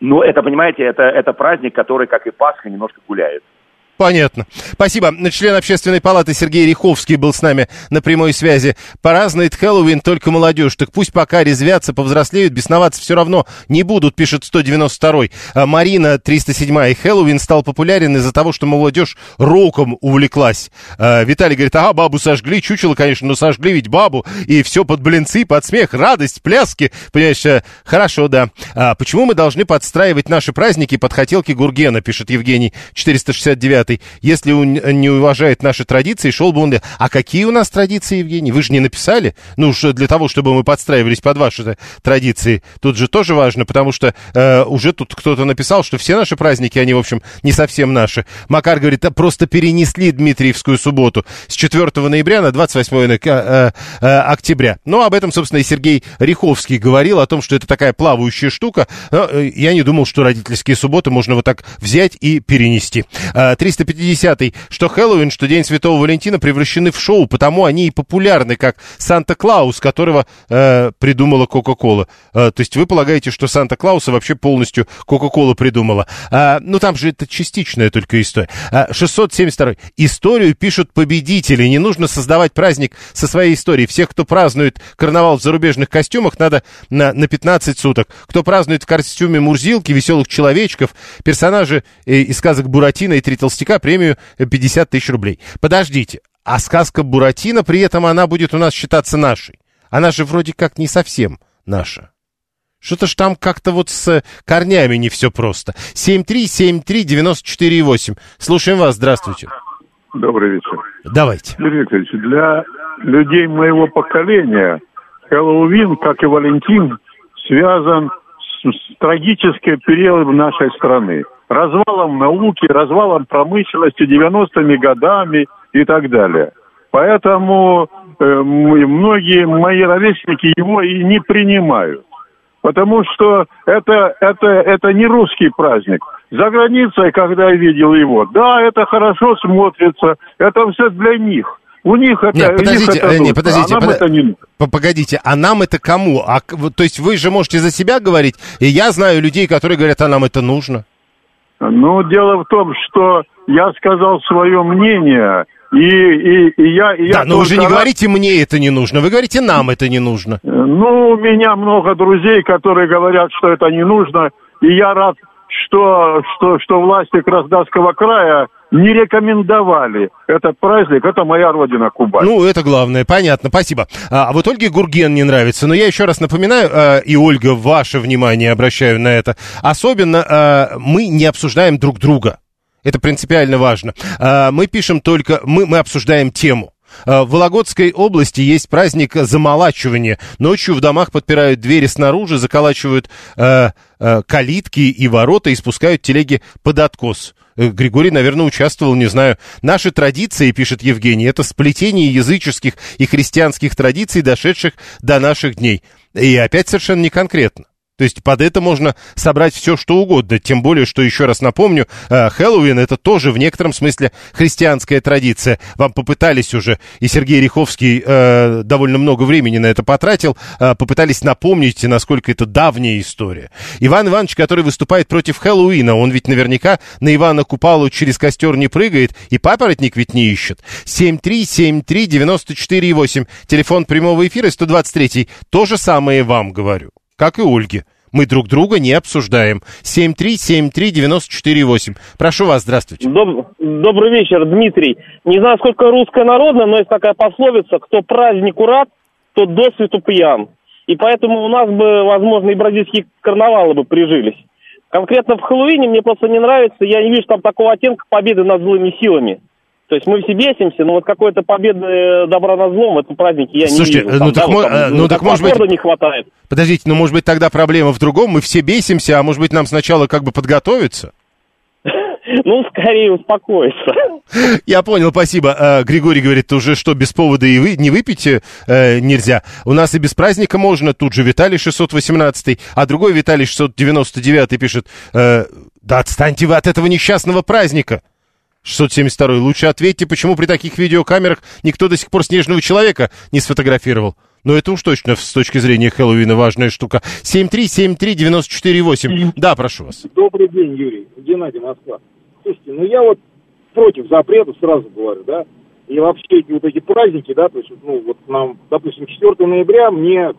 Ну, это, понимаете, это, это праздник, который, как и Пасха, немножко гуляет. Понятно. Спасибо. Член общественной палаты Сергей Риховский был с нами на прямой связи. Празднует Хэллоуин только молодежь. Так пусть пока резвятся, повзрослеют, бесноваться все равно не будут, пишет 192-й. А Марина 307-й. Хэллоуин стал популярен из-за того, что молодежь роком увлеклась. А Виталий говорит, ага, бабу сожгли, чучело, конечно, но сожгли ведь бабу. И все под блинцы, под смех, радость, пляски. Понимаешь, э, хорошо, да. А почему мы должны подстраивать наши праздники под хотелки Гургена, пишет Евгений 469 Если он не уважает наши традиции, шел бы он... А какие у нас традиции, Евгений? Вы же не написали? Ну, что для того, чтобы мы подстраивались под ваши традиции. Тут же тоже важно, потому что э, уже тут кто-то написал, что все наши праздники, они, в общем, не совсем наши. Макар говорит, а просто перенесли Дмитриевскую субботу с 4 ноября на 28 э, э, э, октября. Ну, об этом, собственно, и Сергей Риховский говорил, о том, что это такая плавающая штука. Но, э, я не думал, что родительские субботы можно вот так взять и перенести. Э, 350-й, что Хэллоуин, что День Святого Валентина превращены в шоу, потому они и популярны, как Санта-Клаус, которого э, придумала Кока-Кола. Э, то есть вы полагаете, что Санта-Клауса вообще полностью Кока-Кола придумала? А, ну, там же это частичная только история. А, 672 Историю пишут победители. Не нужно создавать праздник со своей историей. Всех, кто празднует карнавал в зарубежных костюмах, надо на, на 15 суток. Кто празднует в костюме Мурзилки, веселых человечков, персонажи э, из сказок Буратино и Три толстяка, премию э, 50 тысяч рублей. Подождите, а сказка Буратино при этом она будет у нас считаться нашей? Она же вроде как не совсем наша. Что-то ж там как-то вот с корнями не все просто. 7373948. Слушаем вас, здравствуйте. Добрый вечер. Давайте. Юрий Викторович, для людей моего поколения Хэллоуин, как и Валентин, связан с, с трагическим периодом нашей страны. Развалом науки, развалом промышленности, 90-ми годами и так далее. Поэтому э, многие мои ровесники его и не принимают. Потому что это, это, это не русский праздник. За границей, когда я видел его, да, это хорошо смотрится, это все для них. У них это, Нет, у них подождите, это э, не, нужно, подождите, а нам подо- это не Погодите, а нам это кому? А, то есть вы же можете за себя говорить, и я знаю людей, которые говорят, а нам это нужно. Ну, дело в том, что я сказал свое мнение, и, и, и я... и да, я но вы же не рад- говорите, мне это не нужно, вы говорите, нам это не нужно. Ну, у меня много друзей, которые говорят, что это не нужно. И я рад, что, что, что власти Краснодарского края не рекомендовали этот праздник. Это моя родина, Кубань. Ну, это главное, понятно, спасибо. А, а вот Ольге Гурген не нравится, но я еще раз напоминаю, а, и, Ольга, ваше внимание обращаю на это, особенно а, мы не обсуждаем друг друга. Это принципиально важно. Мы пишем только, мы, мы обсуждаем тему. В Вологодской области есть праздник замолачивания. Ночью в домах подпирают двери снаружи, заколачивают э, э, калитки и ворота и спускают телеги под откос. Э, Григорий, наверное, участвовал, не знаю. Наши традиции, пишет Евгений, это сплетение языческих и христианских традиций, дошедших до наших дней. И опять совершенно не конкретно. То есть под это можно собрать все, что угодно. Тем более, что, еще раз напомню, э, Хэллоуин это тоже в некотором смысле христианская традиция. Вам попытались уже, и Сергей Риховский э, довольно много времени на это потратил, э, попытались напомнить, насколько это давняя история. Иван Иванович, который выступает против Хэллоуина, он ведь наверняка на Ивана Купалу через костер не прыгает, и папоротник ведь не ищет. 7373948, телефон прямого эфира 123, то же самое вам говорю как и Ольге. Мы друг друга не обсуждаем. 7373948. Прошу вас, здравствуйте. Доб... Добрый вечер, Дмитрий. Не знаю, сколько русская народная, но есть такая пословица, кто празднику рад, тот до свету пьян. И поэтому у нас бы, возможно, и бразильские карнавалы бы прижились. Конкретно в Хэллоуине мне просто не нравится, я не вижу там такого оттенка победы над злыми силами. То есть мы все бесимся, но вот какой-то победы добра над злом в этом празднике я Слушайте, не вижу. ну Там, так, да, мо- вот там, э, ну так может быть... не хватает. Подождите, ну может быть тогда проблема в другом, мы все бесимся, а может быть нам сначала как бы подготовиться? Ну, скорее успокоиться. Я понял, спасибо. Э, Григорий говорит, уже что, без повода и вы не выпить э, нельзя. У нас и без праздника можно. Тут же Виталий 618, а другой Виталий 699 пишет, э, да отстаньте вы от этого несчастного праздника. 672 лучше ответьте, почему при таких видеокамерах никто до сих пор снежного человека не сфотографировал. Но это уж точно с точки зрения Хэллоуина важная штука. 7373948. Да, прошу вас. Добрый день, Юрий. Геннадий, Москва. Слушайте, ну я вот против запрета, сразу говорю, да. И вообще эти вот эти праздники, да, то есть, ну, вот нам, допустим, 4 ноября мне,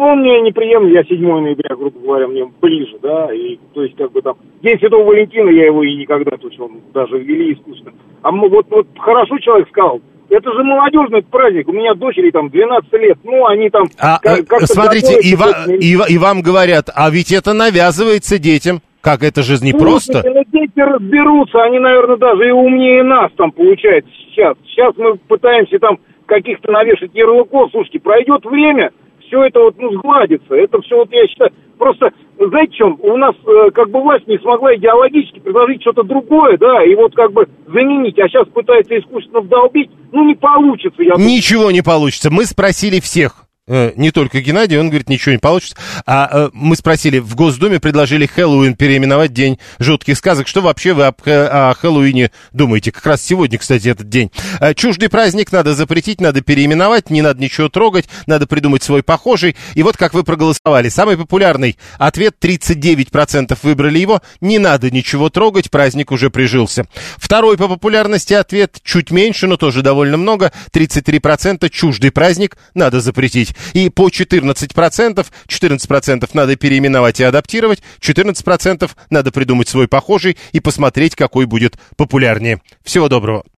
ну, мне неприемлемо, я 7 ноября, грубо говоря, мне ближе, да, и, то есть, как бы там, День Святого Валентина, я его и никогда, то есть, он даже ввели искусственно. А мы, вот, вот хорошо человек сказал, это же молодежный праздник. У меня дочери там 12 лет. Ну, они там... А, как- как-то смотрите, и, ва- и и вам говорят, а ведь это навязывается детям. Как это же не просто? Слушайте, ну дети разберутся, они, наверное, даже и умнее нас там получается сейчас. Сейчас мы пытаемся там каких-то навешать ярлыков. Слушайте, пройдет время, все это вот ну, сгладится. Это все вот я считаю. Просто, знаете, чем? У нас э, как бы власть не смогла идеологически предложить что-то другое, да, и вот как бы заменить, а сейчас пытается искусственно вдолбить. Ну, не получится, я. Ничего не получится. Мы спросили всех. Э, Не только Геннадий, он говорит, ничего не получится. А э, мы спросили, в Госдуме предложили Хэллоуин переименовать День жутких сказок. Что вообще вы об Хэ- о Хэллоуине думаете? Как раз сегодня, кстати, этот день. Э, Чуждый праздник надо запретить, надо переименовать, не надо ничего трогать, надо придумать свой похожий. И вот как вы проголосовали. Самый популярный ответ, 39% выбрали его, не надо ничего трогать, праздник уже прижился. Второй по популярности ответ, чуть меньше, но тоже довольно много, 33% чуждый праздник надо запретить. И по 14%, 14% надо переименовать и адаптировать, 14% надо придумать свой похожий и посмотреть, какой будет популярнее. Всего доброго.